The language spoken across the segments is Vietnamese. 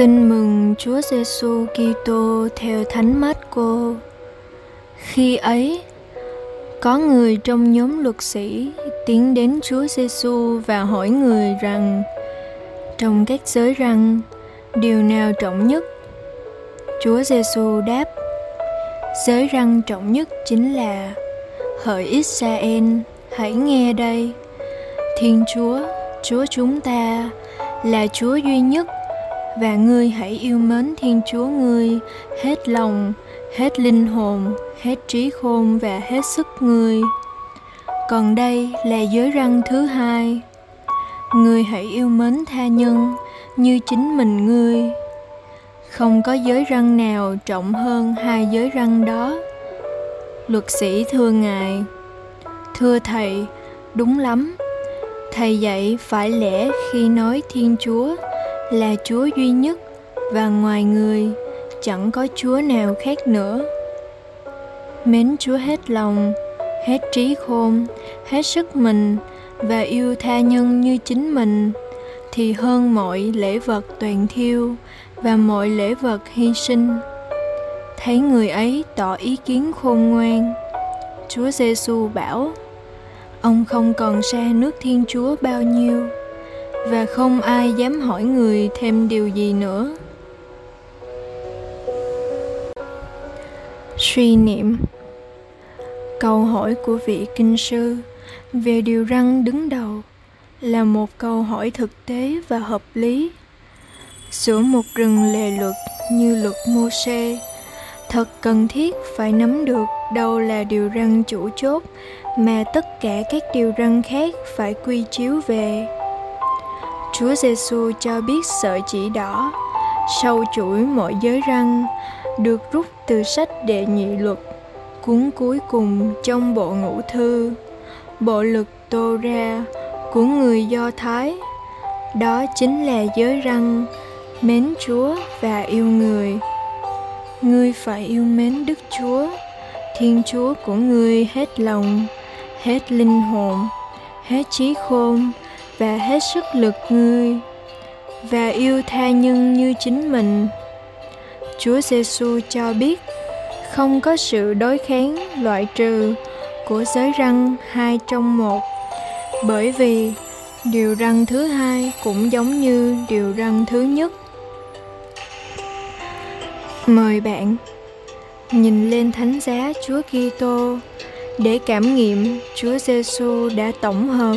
Tin mừng Chúa Giêsu Kitô theo Thánh Mát-cô. Khi ấy, có người trong nhóm luật sĩ tiến đến Chúa Giêsu và hỏi người rằng: Trong các giới răng, điều nào trọng nhất? Chúa Giêsu đáp: Giới răng trọng nhất chính là: Hỡi Israel, hãy nghe đây. Thiên Chúa, Chúa chúng ta là Chúa duy nhất và ngươi hãy yêu mến Thiên Chúa ngươi hết lòng, hết linh hồn, hết trí khôn và hết sức ngươi. Còn đây là giới răng thứ hai. Ngươi hãy yêu mến tha nhân như chính mình ngươi. Không có giới răng nào trọng hơn hai giới răng đó. Luật sĩ thưa Ngài, Thưa Thầy, đúng lắm. Thầy dạy phải lẽ khi nói Thiên Chúa là Chúa duy nhất và ngoài người chẳng có Chúa nào khác nữa. Mến Chúa hết lòng, hết trí khôn, hết sức mình và yêu tha nhân như chính mình thì hơn mọi lễ vật toàn thiêu và mọi lễ vật hy sinh. Thấy người ấy tỏ ý kiến khôn ngoan, Chúa Giêsu bảo: Ông không còn xa nước Thiên Chúa bao nhiêu và không ai dám hỏi người thêm điều gì nữa. Suy niệm. Câu hỏi của vị kinh sư về điều răng đứng đầu là một câu hỏi thực tế và hợp lý. Giữa một rừng lề luật như luật mô xê thật cần thiết phải nắm được đâu là điều răng chủ chốt mà tất cả các điều răng khác phải quy chiếu về. Chúa Giêsu cho biết sợi chỉ đỏ, sâu chuỗi mọi giới răng, được rút từ sách đệ nhị luật, cuốn cuối cùng trong bộ ngũ thư, bộ lực tô ra của người Do Thái. Đó chính là giới răng, mến Chúa và yêu người. Ngươi phải yêu mến Đức Chúa, Thiên Chúa của ngươi hết lòng, hết linh hồn, hết trí khôn, và hết sức lực ngươi, và yêu tha nhân như chính mình. Chúa Giêsu cho biết, không có sự đối kháng loại trừ của giới răng hai trong một, bởi vì điều răng thứ hai cũng giống như điều răng thứ nhất mời bạn nhìn lên thánh giá Chúa Kitô để cảm nghiệm Chúa Giêsu đã tổng hợp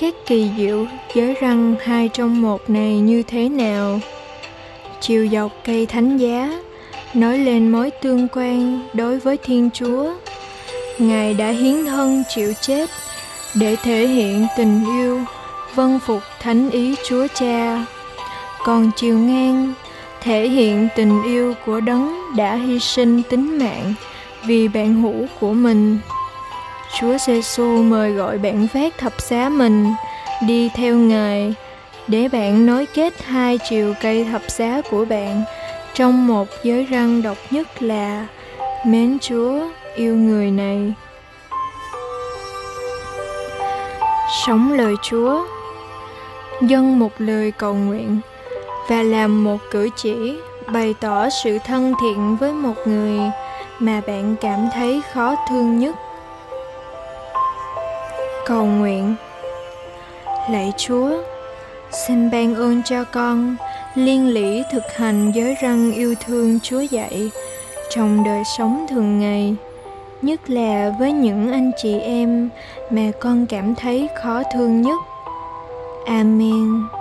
các kỳ diệu giới răng hai trong một này như thế nào? Chiều dọc cây thánh giá, nói lên mối tương quan đối với thiên chúa. Ngài đã hiến thân chịu chết để thể hiện tình yêu vâng phục thánh ý chúa cha. Còn chiều ngang, thể hiện tình yêu của đấng đã hy sinh tính mạng vì bạn hữu của mình. Chúa Giêsu mời gọi bạn vác thập giá mình đi theo Ngài, để bạn nối kết hai chiều cây thập giá của bạn trong một giới răng độc nhất là, mến Chúa, yêu người này. Sống lời Chúa, Dâng một lời cầu nguyện và làm một cử chỉ, bày tỏ sự thân thiện với một người mà bạn cảm thấy khó thương nhất cầu nguyện. Lạy chúa, xin ban ơn cho con, liên lỉ thực hành giới răng yêu thương chúa dạy trong đời sống thường ngày, nhất là với những anh chị em mà con cảm thấy khó thương nhất. Amen.